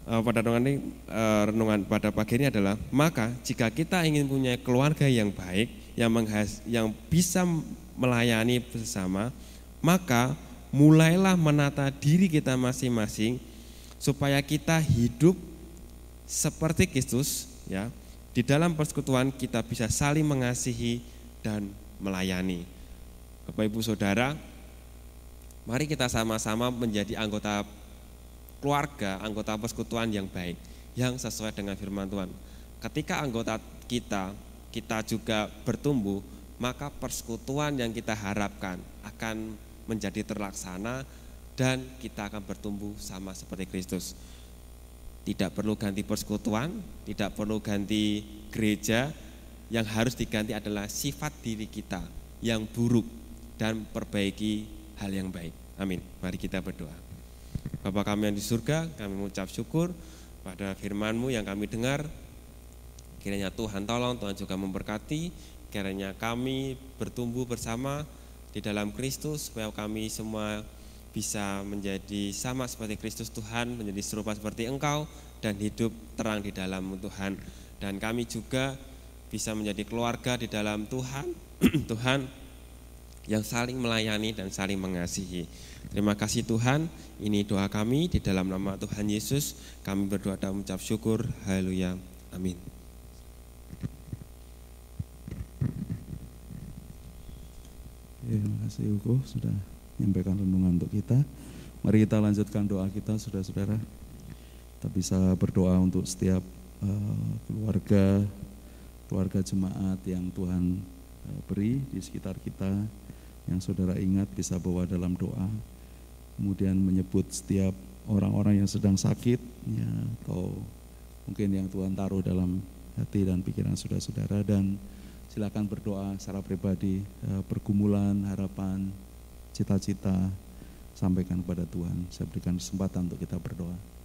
uh, pada renungan ini uh, renungan pada pagi ini adalah maka jika kita ingin punya keluarga yang baik, yang menghas, yang bisa melayani bersama, maka mulailah menata diri kita masing-masing supaya kita hidup seperti Kristus ya. Di dalam persekutuan kita bisa saling mengasihi dan melayani. Bapak Ibu Saudara, mari kita sama-sama menjadi anggota keluarga, anggota persekutuan yang baik, yang sesuai dengan firman Tuhan. Ketika anggota kita kita juga bertumbuh, maka persekutuan yang kita harapkan akan menjadi terlaksana dan kita akan bertumbuh sama seperti Kristus. Tidak perlu ganti persekutuan, tidak perlu ganti gereja, yang harus diganti adalah sifat diri kita yang buruk dan perbaiki hal yang baik. Amin. Mari kita berdoa. Bapak kami yang di surga, kami mengucap syukur pada firman-Mu yang kami dengar. Kiranya Tuhan tolong, Tuhan juga memberkati, kiranya kami bertumbuh bersama di dalam Kristus supaya kami semua bisa menjadi sama seperti Kristus Tuhan, menjadi serupa seperti Engkau, dan hidup terang di dalam Tuhan. Dan kami juga bisa menjadi keluarga di dalam Tuhan, Tuhan yang saling melayani dan saling mengasihi. Terima kasih Tuhan, ini doa kami di dalam nama Tuhan Yesus. Kami berdoa dan mengucap syukur. Haleluya. Amin. Terima kasih Uko sudah menyampaikan renungan untuk kita. Mari kita lanjutkan doa kita, saudara-saudara. Kita bisa berdoa untuk setiap uh, keluarga, keluarga jemaat yang Tuhan uh, beri di sekitar kita, yang saudara ingat bisa bawa dalam doa. Kemudian menyebut setiap orang-orang yang sedang sakit, ya, atau mungkin yang Tuhan taruh dalam hati dan pikiran saudara-saudara dan silakan berdoa secara pribadi, uh, pergumulan, harapan, cita-cita sampaikan kepada Tuhan. Saya berikan kesempatan untuk kita berdoa.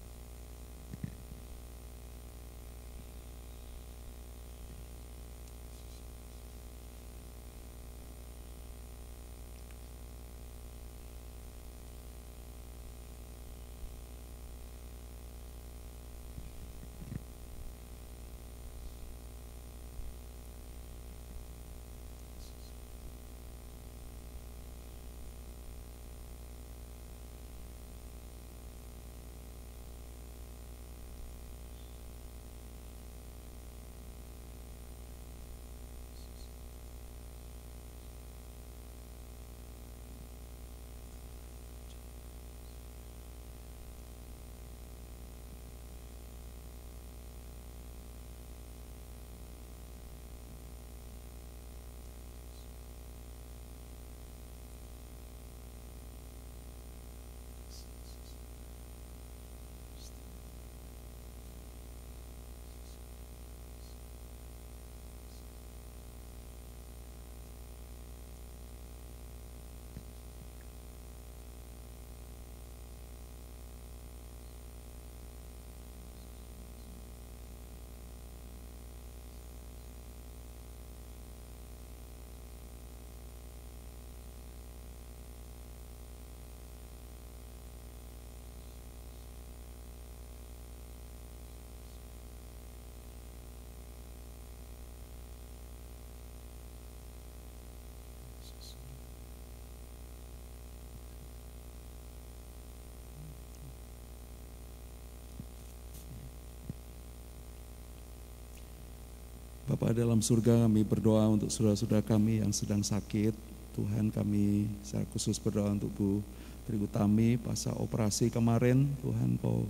Bapa dalam surga kami berdoa untuk saudara-saudara kami yang sedang sakit. Tuhan kami secara khusus berdoa untuk Bu Tri Utami pasca operasi kemarin. Tuhan kau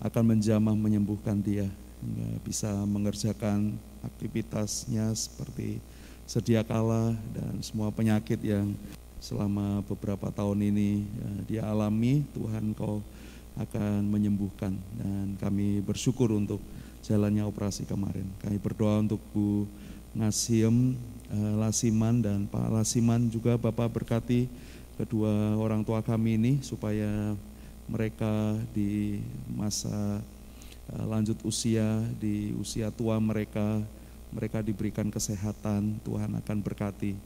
akan menjamah menyembuhkan dia hingga bisa mengerjakan aktivitasnya seperti sedia kala dan semua penyakit yang selama beberapa tahun ini ya, dia alami Tuhan kau akan menyembuhkan dan kami bersyukur untuk jalannya operasi kemarin. Kami berdoa untuk Bu Nasiem uh, Lasiman dan Pak Lasiman juga Bapak berkati kedua orang tua kami ini supaya mereka di masa uh, lanjut usia, di usia tua mereka, mereka diberikan kesehatan, Tuhan akan berkati,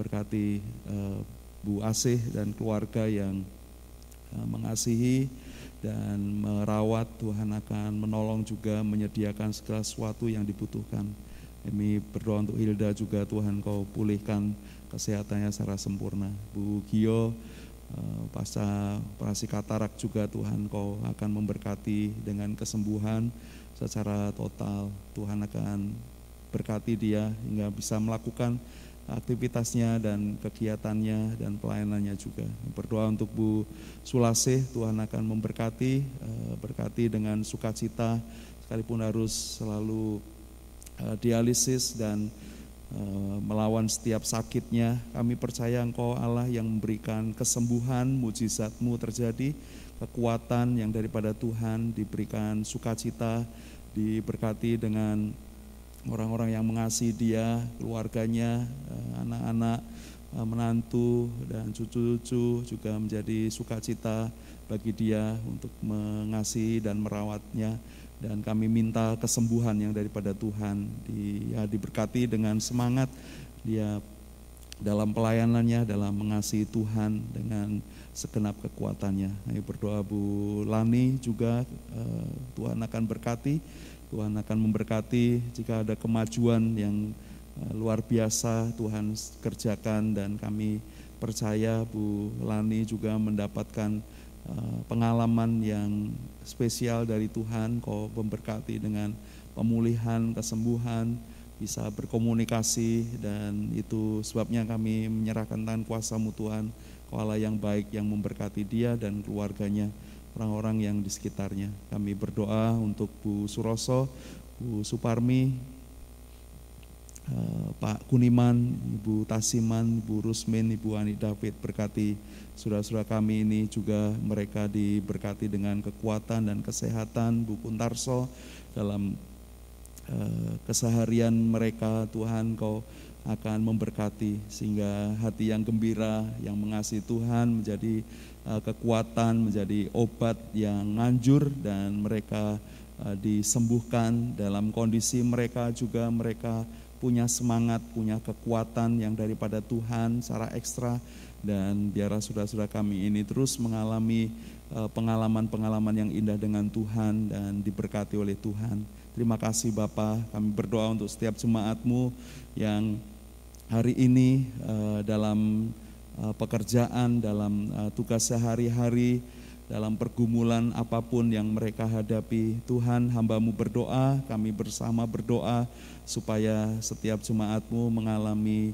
berkati uh, Bu Asih dan keluarga yang mengasihi dan merawat Tuhan akan menolong juga menyediakan segala sesuatu yang dibutuhkan. Kami berdoa untuk Hilda juga Tuhan kau pulihkan kesehatannya secara sempurna. Bu Gio eh, pasca operasi katarak juga Tuhan kau akan memberkati dengan kesembuhan secara total. Tuhan akan berkati dia hingga bisa melakukan aktivitasnya dan kegiatannya dan pelayanannya juga. Berdoa untuk Bu Sulasih, Tuhan akan memberkati, eh, berkati dengan sukacita, sekalipun harus selalu eh, dialisis dan eh, melawan setiap sakitnya. Kami percaya Engkau Allah yang memberikan kesembuhan, mujizatmu terjadi, kekuatan yang daripada Tuhan, diberikan sukacita, diberkati dengan orang-orang yang mengasihi dia, keluarganya, eh, anak-anak, eh, menantu dan cucu-cucu juga menjadi sukacita bagi dia untuk mengasihi dan merawatnya dan kami minta kesembuhan yang daripada Tuhan di, ya, diberkati dengan semangat dia dalam pelayanannya, dalam mengasihi Tuhan dengan segenap kekuatannya. Kami berdoa Bu Lani juga eh, Tuhan akan berkati, Tuhan akan memberkati jika ada kemajuan yang eh, luar biasa Tuhan kerjakan. Dan kami percaya Bu Lani juga mendapatkan eh, pengalaman yang spesial dari Tuhan, kau memberkati dengan pemulihan, kesembuhan, bisa berkomunikasi. Dan itu sebabnya kami menyerahkan tangan kuasamu Tuhan, kau Allah yang baik yang memberkati dia dan keluarganya, orang-orang yang di sekitarnya. Kami berdoa untuk Bu Suroso, Bu Suparmi, eh, Pak Kuniman, Ibu Tasiman, Bu Rusmin, Ibu Ani David berkati saudara-saudara kami ini juga mereka diberkati dengan kekuatan dan kesehatan Bu Kuntarso dalam Eh, keseharian mereka Tuhan kau akan memberkati sehingga hati yang gembira yang mengasihi Tuhan menjadi eh, kekuatan menjadi obat yang nganjur dan mereka eh, disembuhkan. Dalam kondisi mereka juga mereka punya semangat punya kekuatan yang daripada Tuhan secara ekstra. Dan biarlah saudara-saudara kami ini terus mengalami pengalaman-pengalaman yang indah dengan Tuhan dan diberkati oleh Tuhan. Terima kasih Bapak, kami berdoa untuk setiap jemaatmu yang hari ini dalam pekerjaan, dalam uh, tugas sehari-hari, dalam pergumulan apa pun yang mereka hadapi. Tuhan hambamu berdoa, kami bersama berdoa supaya setiap jemaatmu mengalami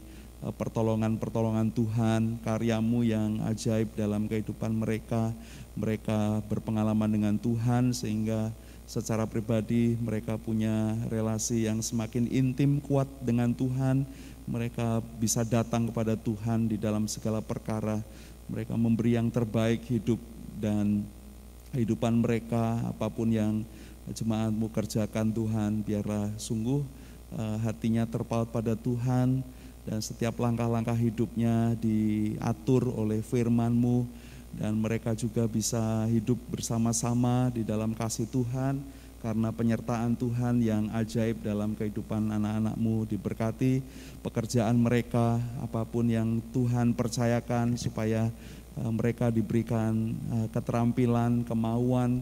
pertolongan-pertolongan Tuhan, karyamu yang ajaib dalam kehidupan mereka. Mereka berpengalaman dengan Tuhan sehingga secara pribadi mereka punya relasi yang semakin intim kuat dengan Tuhan. Mereka bisa datang kepada Tuhan di dalam segala perkara. Mereka memberi yang terbaik hidup dan kehidupan mereka apa pun yang jemaatmu kerjakan Tuhan biarlah sungguh uh, hatinya terpaut pada Tuhan dan setiap langkah-langkah hidupnya diatur oleh firman-Mu dan mereka juga bisa hidup bersama-sama di dalam kasih Tuhan karena penyertaan Tuhan yang ajaib dalam kehidupan anak-anakmu. Diberkati pekerjaan mereka apa pun yang Tuhan percayakan supaya uh, mereka diberikan uh, keterampilan, kemauan,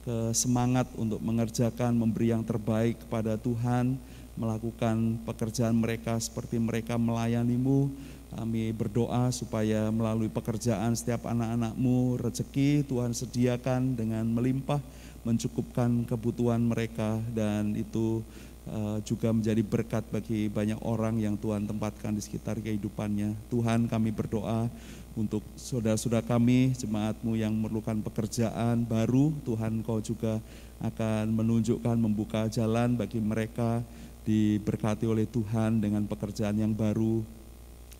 kesemangat untuk mengerjakan, memberi yang terbaik kepada Tuhan, melakukan pekerjaan mereka seperti mereka melayanimu, kami berdoa supaya melalui pekerjaan setiap anak-anakmu rezeki Tuhan sediakan dengan melimpah mencukupkan kebutuhan mereka dan itu uh, juga menjadi berkat bagi banyak orang yang Tuhan tempatkan di sekitar kehidupannya. Tuhan kami berdoa untuk saudara-saudara kami, jemaatmu yang memerlukan pekerjaan baru, Tuhan kau juga akan menunjukkan, membuka jalan bagi mereka diberkati oleh Tuhan dengan pekerjaan yang baru,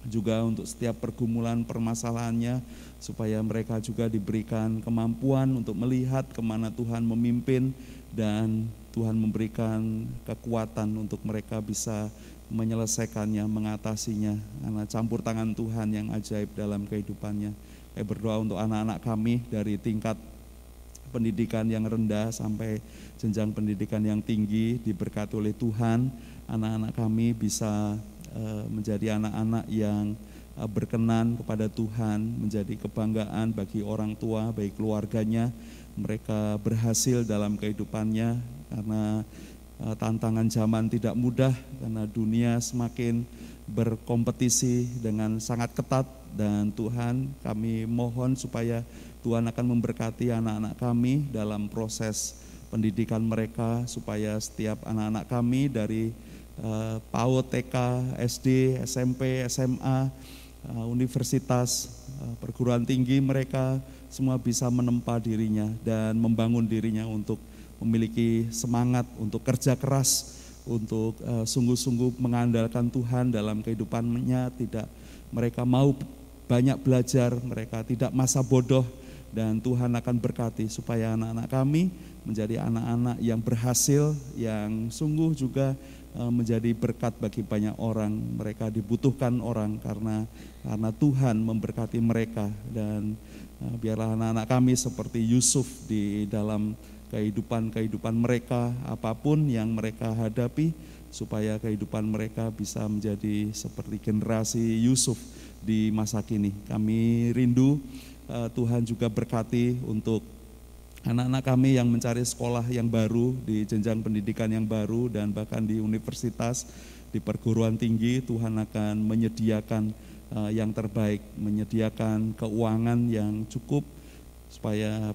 juga untuk setiap pergumulan permasalahannya supaya mereka juga diberikan kemampuan untuk melihat ke mana Tuhan memimpin dan Tuhan memberikan kekuatan untuk mereka bisa menyelesaikannya, mengatasinya karena campur tangan Tuhan yang ajaib dalam kehidupannya. Saya berdoa untuk anak-anak kami dari tingkat pendidikan yang rendah sampai jenjang pendidikan yang tinggi diberkati oleh Tuhan. Anak-anak kami bisa menjadi anak-anak yang eh, berkenan kepada Tuhan, menjadi kebanggaan bagi orang tua, bagi keluarganya. Mereka berhasil dalam kehidupannya karena eh, tantangan zaman tidak mudah, karena dunia semakin berkompetisi dengan sangat ketat dan Tuhan kami mohon supaya Tuhan akan memberkati anak-anak kami dalam proses pendidikan mereka supaya setiap anak-anak kami dari PAUD, TK, SD, SMP, SMA, uh, universitas, uh, perguruan tinggi mereka semua bisa menempa dirinya dan membangun dirinya untuk memiliki semangat untuk kerja keras, untuk sungguh-sungguh mengandalkan Tuhan dalam kehidupannya, tidak mereka mau banyak belajar, mereka tidak masa bodoh dan Tuhan akan berkati supaya anak-anak kami menjadi anak-anak yang berhasil, yang sungguh juga Eh, menjadi berkat bagi banyak orang. Mereka dibutuhkan orang karena karena Tuhan memberkati mereka dan uh, biarlah anak-anak kami seperti Yusuf di dalam kehidupan-kehidupan mereka, apa pun yang mereka hadapi, supaya kehidupan mereka bisa menjadi seperti generasi Yusuf di masa kini. Kami rindu uh, Tuhan juga berkati untuk anak-anak kami yang mencari sekolah yang baru di jenjang pendidikan yang baru dan bahkan di universitas, di perguruan tinggi Tuhan akan menyediakan uh, yang terbaik, menyediakan keuangan yang cukup supaya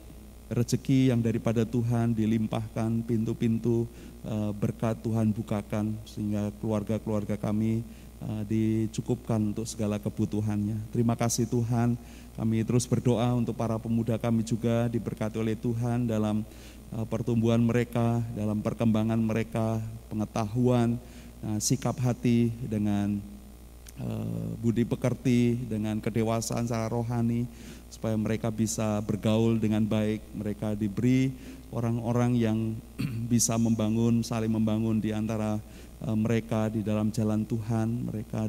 rezeki yang daripada Tuhan dilimpahkan pintu-pintu eh, berkat Tuhan bukakan sehingga keluarga-keluarga kami eh, dicukupkan untuk segala kebutuhannya. Terima kasih Tuhan. Kami terus berdoa untuk para pemuda kami juga diberkati oleh Tuhan dalam eh, pertumbuhan mereka, dalam perkembangan mereka, pengetahuan, sikap hati dengan budi pekerti, dengan kedewasaan secara rohani supaya mereka bisa bergaul dengan baik, mereka diberi orang-orang yang bisa membangun, saling membangun di antara mereka di dalam jalan Tuhan, mereka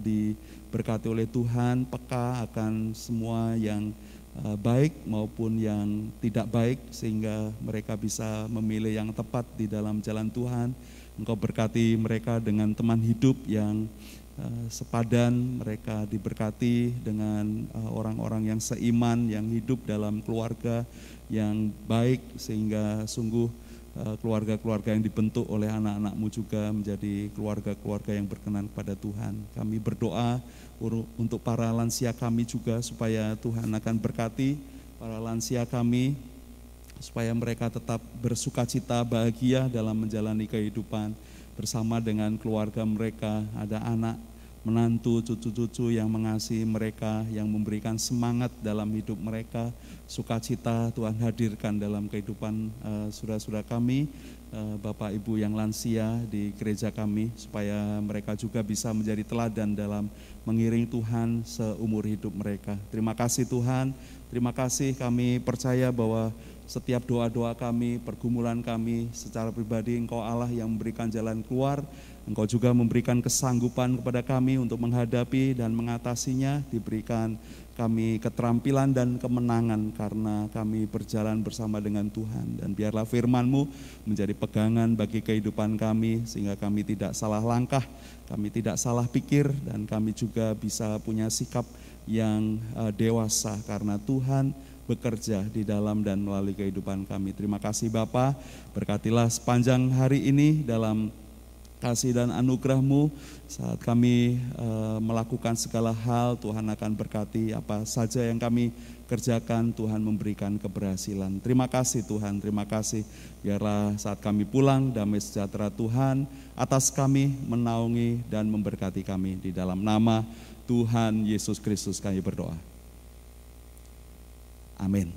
diberkati oleh Tuhan, peka akan semua yang e, baik maupun yang tidak baik sehingga mereka bisa memilih yang tepat di dalam jalan Tuhan. Engkau berkati mereka dengan teman hidup yang Eh, sepadan, mereka diberkati dengan eh, orang-orang yang seiman, yang hidup dalam keluarga yang baik sehingga sungguh eh, keluarga-keluarga yang dibentuk oleh anak-anakmu juga menjadi keluarga-keluarga yang berkenan kepada Tuhan. Kami berdoa untuk para lansia kami juga supaya Tuhan akan berkati para lansia kami supaya mereka tetap bersuka cita bahagia dalam menjalani kehidupan bersama dengan keluarga mereka, ada anak, menantu, cucu-cucu yang mengasihi mereka, yang memberikan semangat dalam hidup mereka, sukacita Tuhan hadirkan dalam kehidupan uh, saudara-saudara kami, uh, Bapak Ibu yang lansia di gereja kami, supaya mereka juga bisa menjadi teladan dalam mengiring Tuhan seumur hidup mereka. Terima kasih Tuhan, terima kasih kami percaya bahwa setiap doa-doa kami, pergumulan kami secara pribadi Engkau Allah yang memberikan jalan keluar, Engkau juga memberikan kesanggupan kepada kami untuk menghadapi dan mengatasinya, diberikan kami keterampilan dan kemenangan karena kami berjalan bersama dengan Tuhan. Dan biarlah firman-Mu menjadi pegangan bagi kehidupan kami sehingga kami tidak salah langkah, kami tidak salah pikir dan kami juga bisa punya sikap yang uh, dewasa karena Tuhan bekerja di dalam dan melalui kehidupan kami. Terima kasih Bapa, berkatilah sepanjang hari ini dalam kasih dan anugerahmu saat kami uh, melakukan segala hal Tuhan akan berkati apa saja yang kami kerjakan Tuhan memberikan keberhasilan terima kasih Tuhan terima kasih biarlah saat kami pulang damai sejahtera Tuhan atas kami menaungi dan memberkati kami di dalam nama Tuhan Yesus Kristus kami berdoa Amin.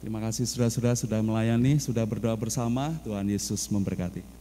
Terima kasih saudara-saudara sudah melayani, sudah berdoa bersama. Tuhan Yesus memberkati.